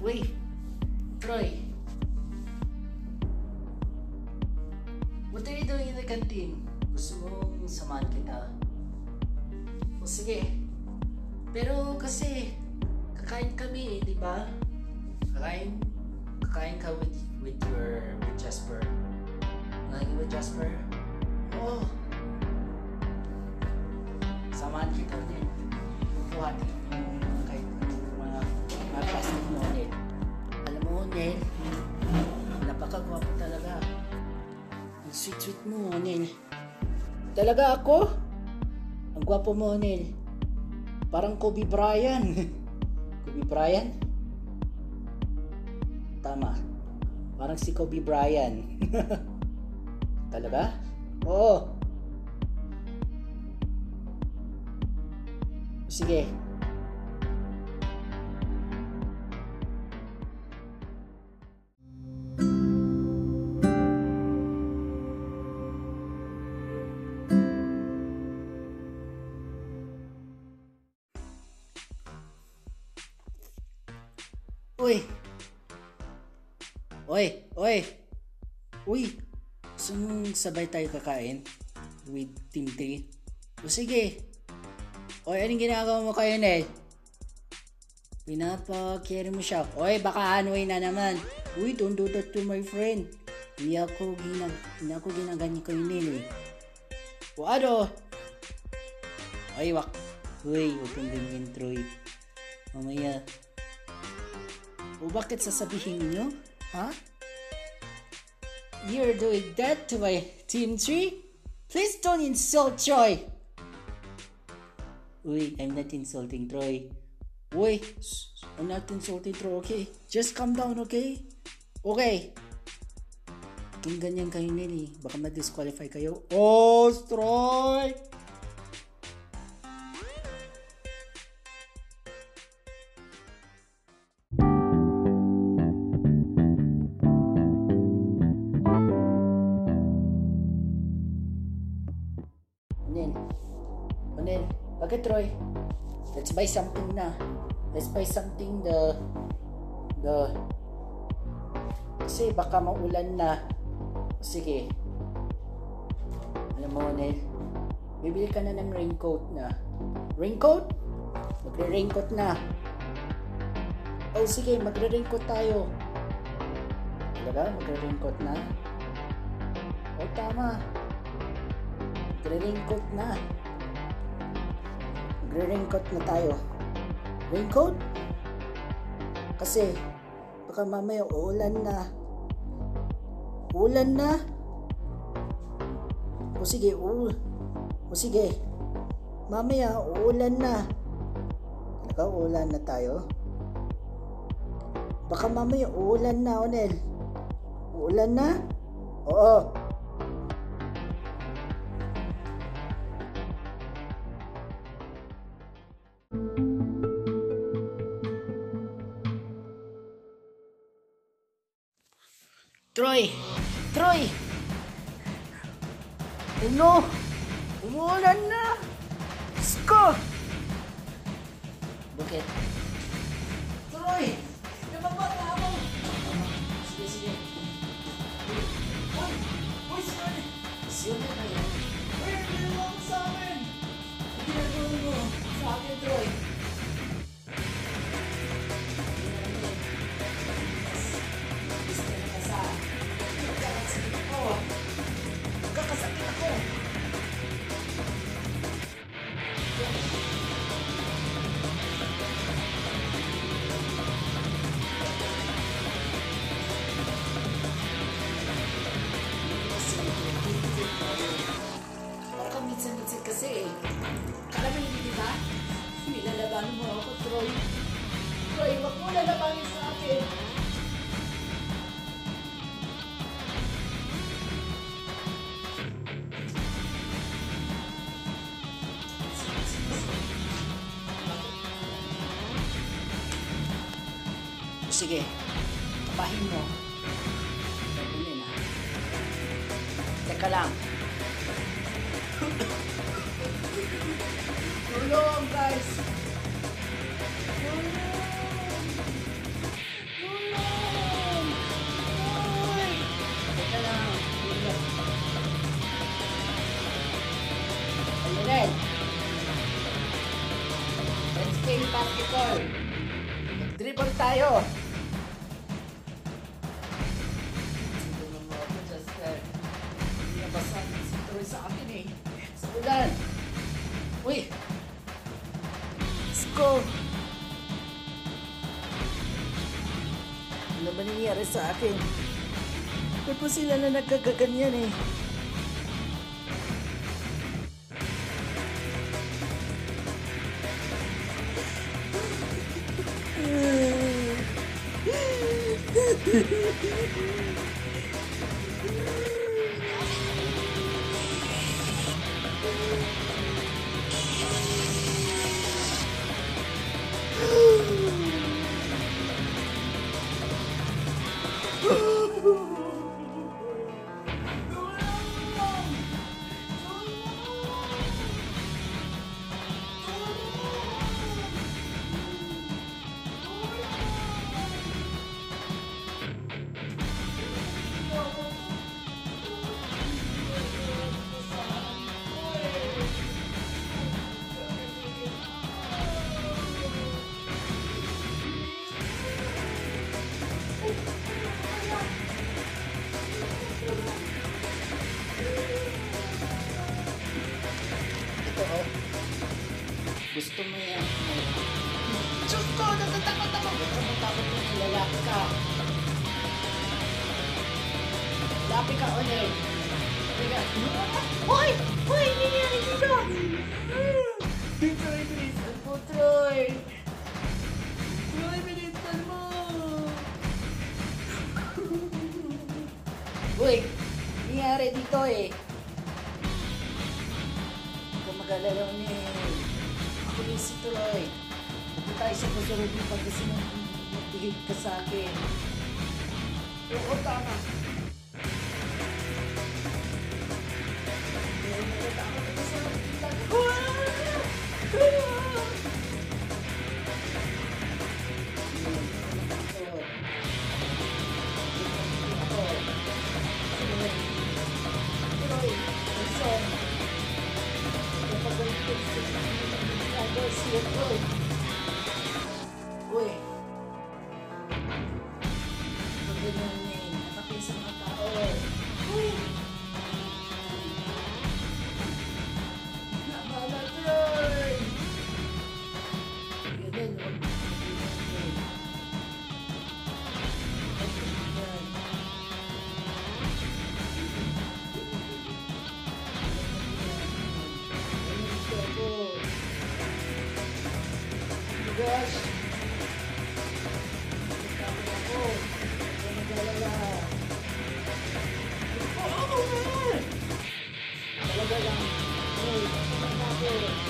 Uy, Troy. What are you doing in the canteen? Gusto mong samahan kita? O sige. Pero kasi, kakain kami, di ba? Kakain, kakain ka with, with your, with Jasper. Lagi with Jasper? Oo. Samahan kita ulit. Buhati yung Ang sweet-sweet mo, Nel. Talaga ako? Ang gwapo mo, Nel. Parang Kobe Bryant. Kobe Bryant? Tama. Parang si Kobe Bryant. Talaga? Oo. Sige. Sabay tayo kakain? With Team 3? O sige. Uy, anong ginagawa mo kayo, Nel? Pinapa-carry mo siya. Uy, baka Hanway na naman. Uy, don't do that to my friend. Hindi ako, ginag hindi ako ginaganyan kayo, Nel eh. O ano? Uy, wak. Uy, huwag kang ganyan, Troy. Mamaya, o bakit sasabihin nyo? Ha? You're doing that to my Team tree? Please don't insult Troy! Uy, I'm not insulting Troy. Shh, I'm not insulting Troy, okay? Just calm down, okay? Okay. Kung ganyan kayo nili, baka ma-disqualify kayo. Oh, Troy! Troy? Let's buy something na. Let's buy something the... The... Kasi baka maulan na. Sige. Alam mo, Onel. Bibili ka na ng raincoat na. Raincoat? Magre-raincoat na. Oh, sige. Magre-raincoat tayo. Talaga? Magre-raincoat na? Oh, tama. Magre-raincoat na. Magre-raincoat na tayo. Raincoat? Kasi, baka mamaya uulan na. Ulan na? O sige, u o sige. Mamaya, uulan na. Talaga, uulan na tayo? Baka mamaya uulan na, Onel. Uulan na? Oo. Troy! Troy! Ano? Umuulan na! Sko! Bakit? Troy! Nababata ako! Sige, sige. Uy! Uy, sorry! Sino na yun? Uy, ginawa mo sa akin! Ang ginagawa mo sa akin, Troy! Yeah. Sige, kapahin mo. Ganun na. Teka lang. Tulong, guys! Tulong! akin. Ba't po sila na nagkagaganyan eh? Hehehehe Uy, nangyari dito eh. Huwag magalalaw ni ako ni si Troy. Hindi tayo sa kasunod yung pagkasin ng magbihig ka sa akin. Oo, tama. see it really Thank you.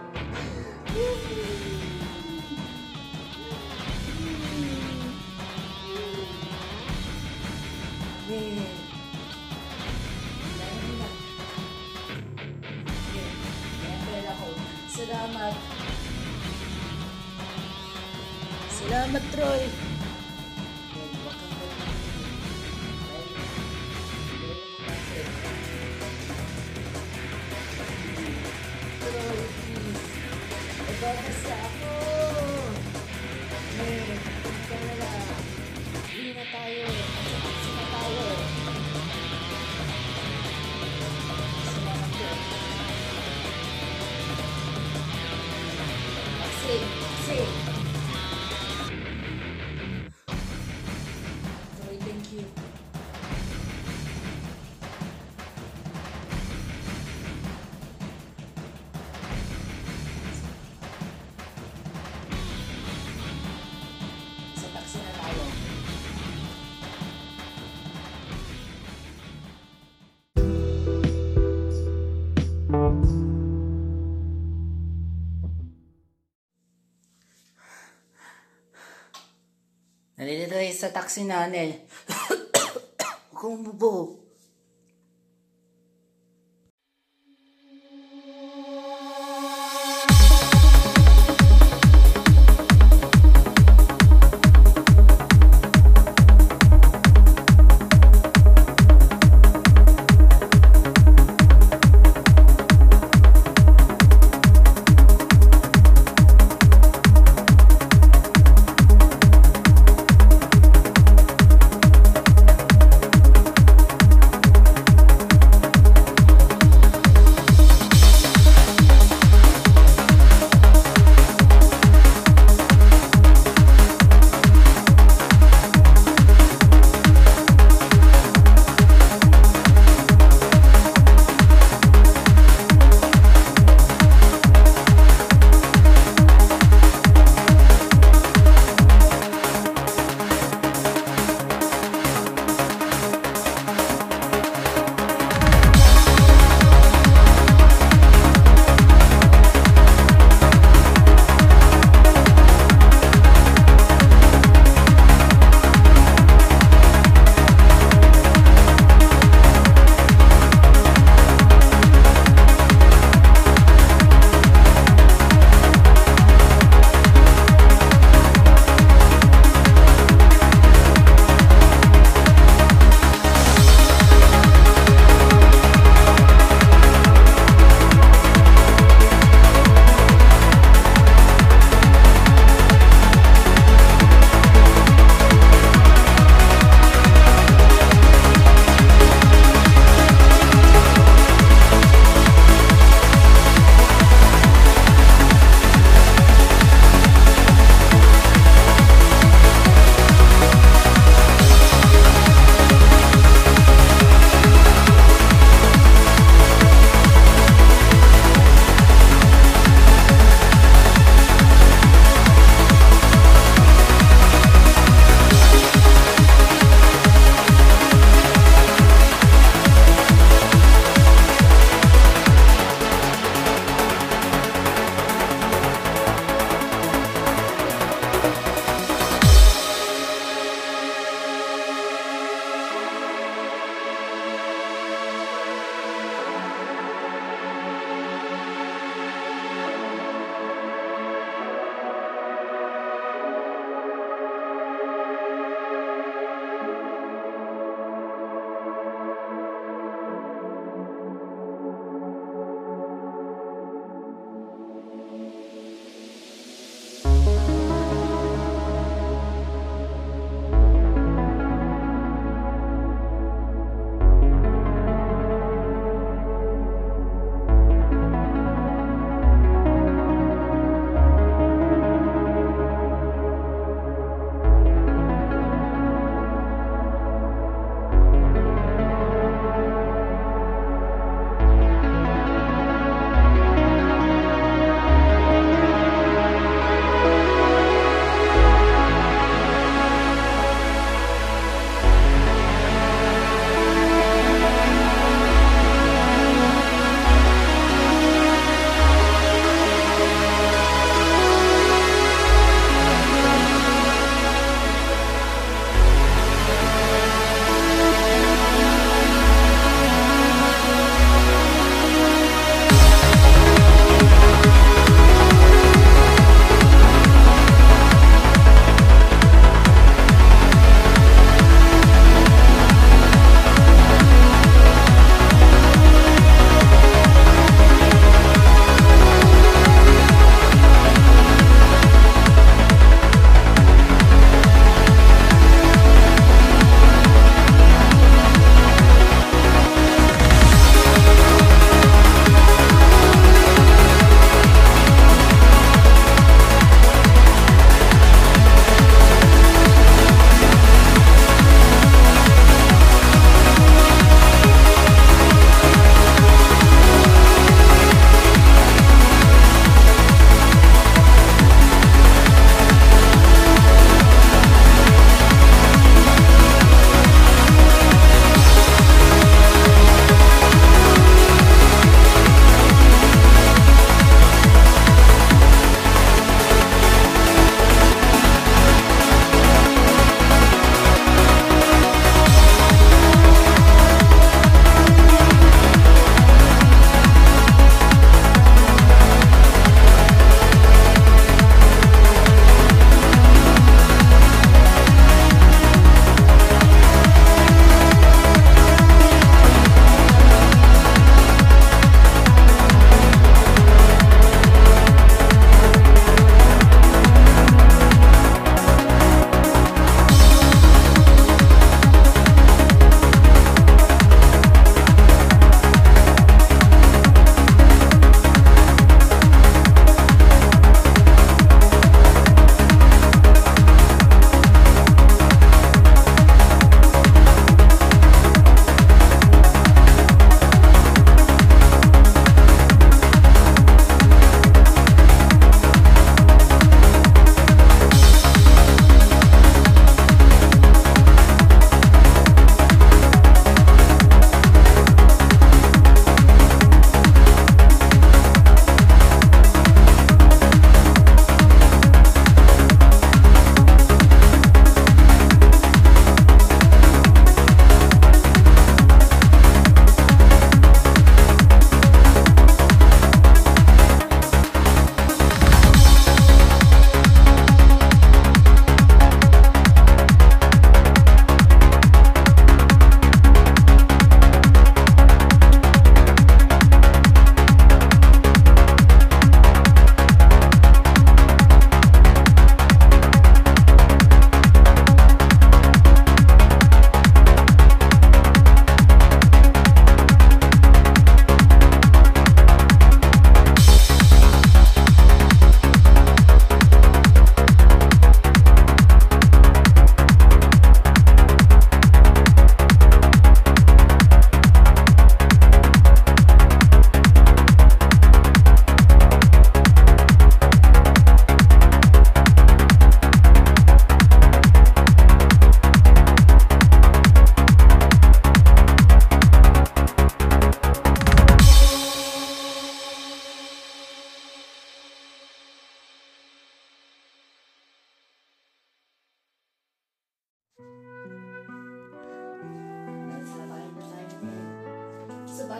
对 Tayo sa taxi nanel. Kung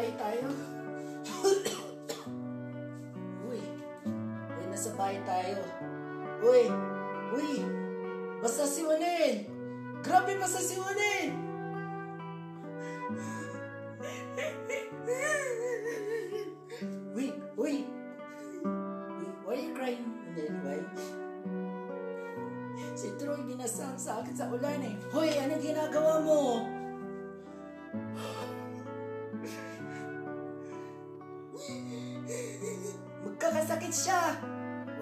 bahay tayo. Uy, uy, nasa bahay tayo. Uy, uy, basta siwanin. Grabe basta siwanin. Magkakasakit siya.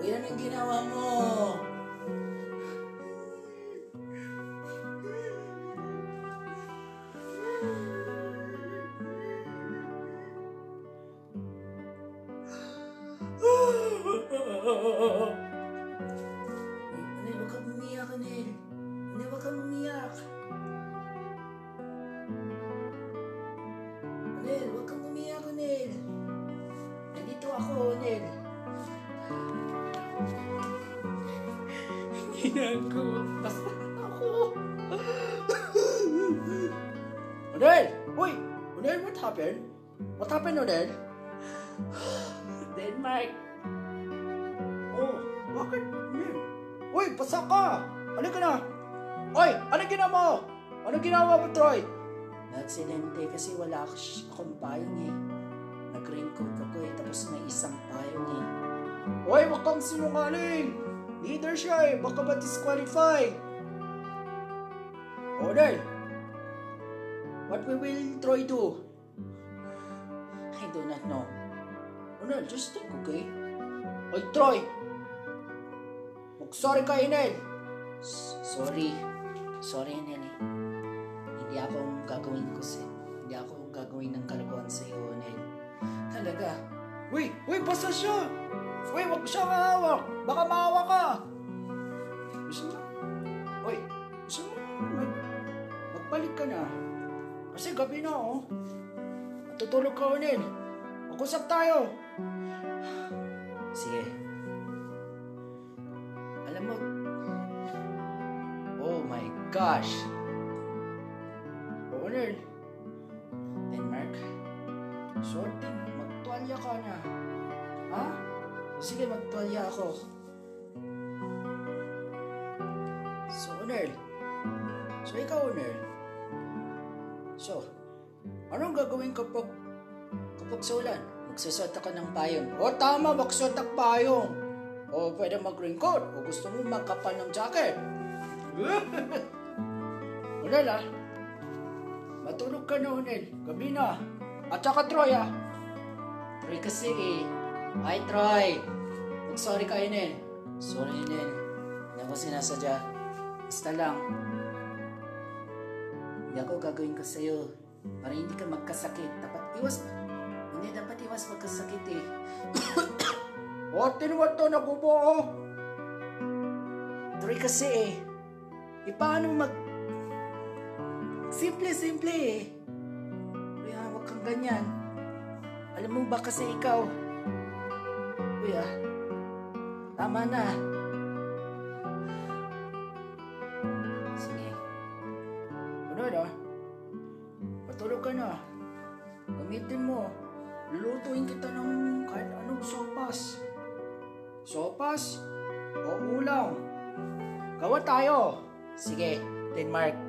Uy, anong ginawa mo? Anel! Uy! Anel, what happened? What happened, Anel? Denmark. Oh, bakit? Anel? Uy, basa ka! Ano ka na? Oy, ano ginawa mo? Ano ginawa mo, Troy? Aksidente kasi wala ak- akong payong eh. Nag-raincoat ako eh, tapos may isang payong eh. Oy, wag kang sinungaling! Leader siya eh, baka ba disqualify? Odell, what we will Troy do? I do not know. Odell, just think, okay? Oy, Troy! Mag-sorry ka, Inel! Sorry. Sorry, Inel. Hindi ako ang gagawin ko sa... Hindi ako ang gagawin ng kalokohan sa iyo, Inel. Talaga. Uy! Uy! Basta siya! Uy! Huwag siya mahawak! Baka mahawa ka! Gusto mo? Uy! Gusto mo? Mag, magbalik ka na. Kasi gabi na, oh. Matutulog ka, Inel. Mag-usap tayo. Sige. Alam mo, oh my gosh. Owner, Denmark, sorte mo, magtuwalya ka na. Ha? Sige, magtuwalya ako. So, owner, so ikaw, owner, so, anong gagawin kapag, kapag sa ulan? Magsusot ako ng payong. O tama, magsusot ng payong. O pwede mag-raincoat. O gusto mo magkapal ng jacket. Unel ah. Matulog ka na, Unel. Gabi na. At saka Troy ah. Troy kasi eh. Hi, Troy. Mag-sorry ka, Unel. Sorry, Unel. Hindi ako sinasadya. Basta lang. Hindi ako gagawin ko sa'yo. Para hindi ka magkasakit. Dapat iwas... Hindi, dapat iwas magkasakit eh. O, tinuwan to, nagubo oh. Troy kasi eh. E paano mag... Simple, simple eh. Kuya, huwag kang ganyan. Alam mo ba kasi ikaw? Kuya, tama na. Sige, Denmark.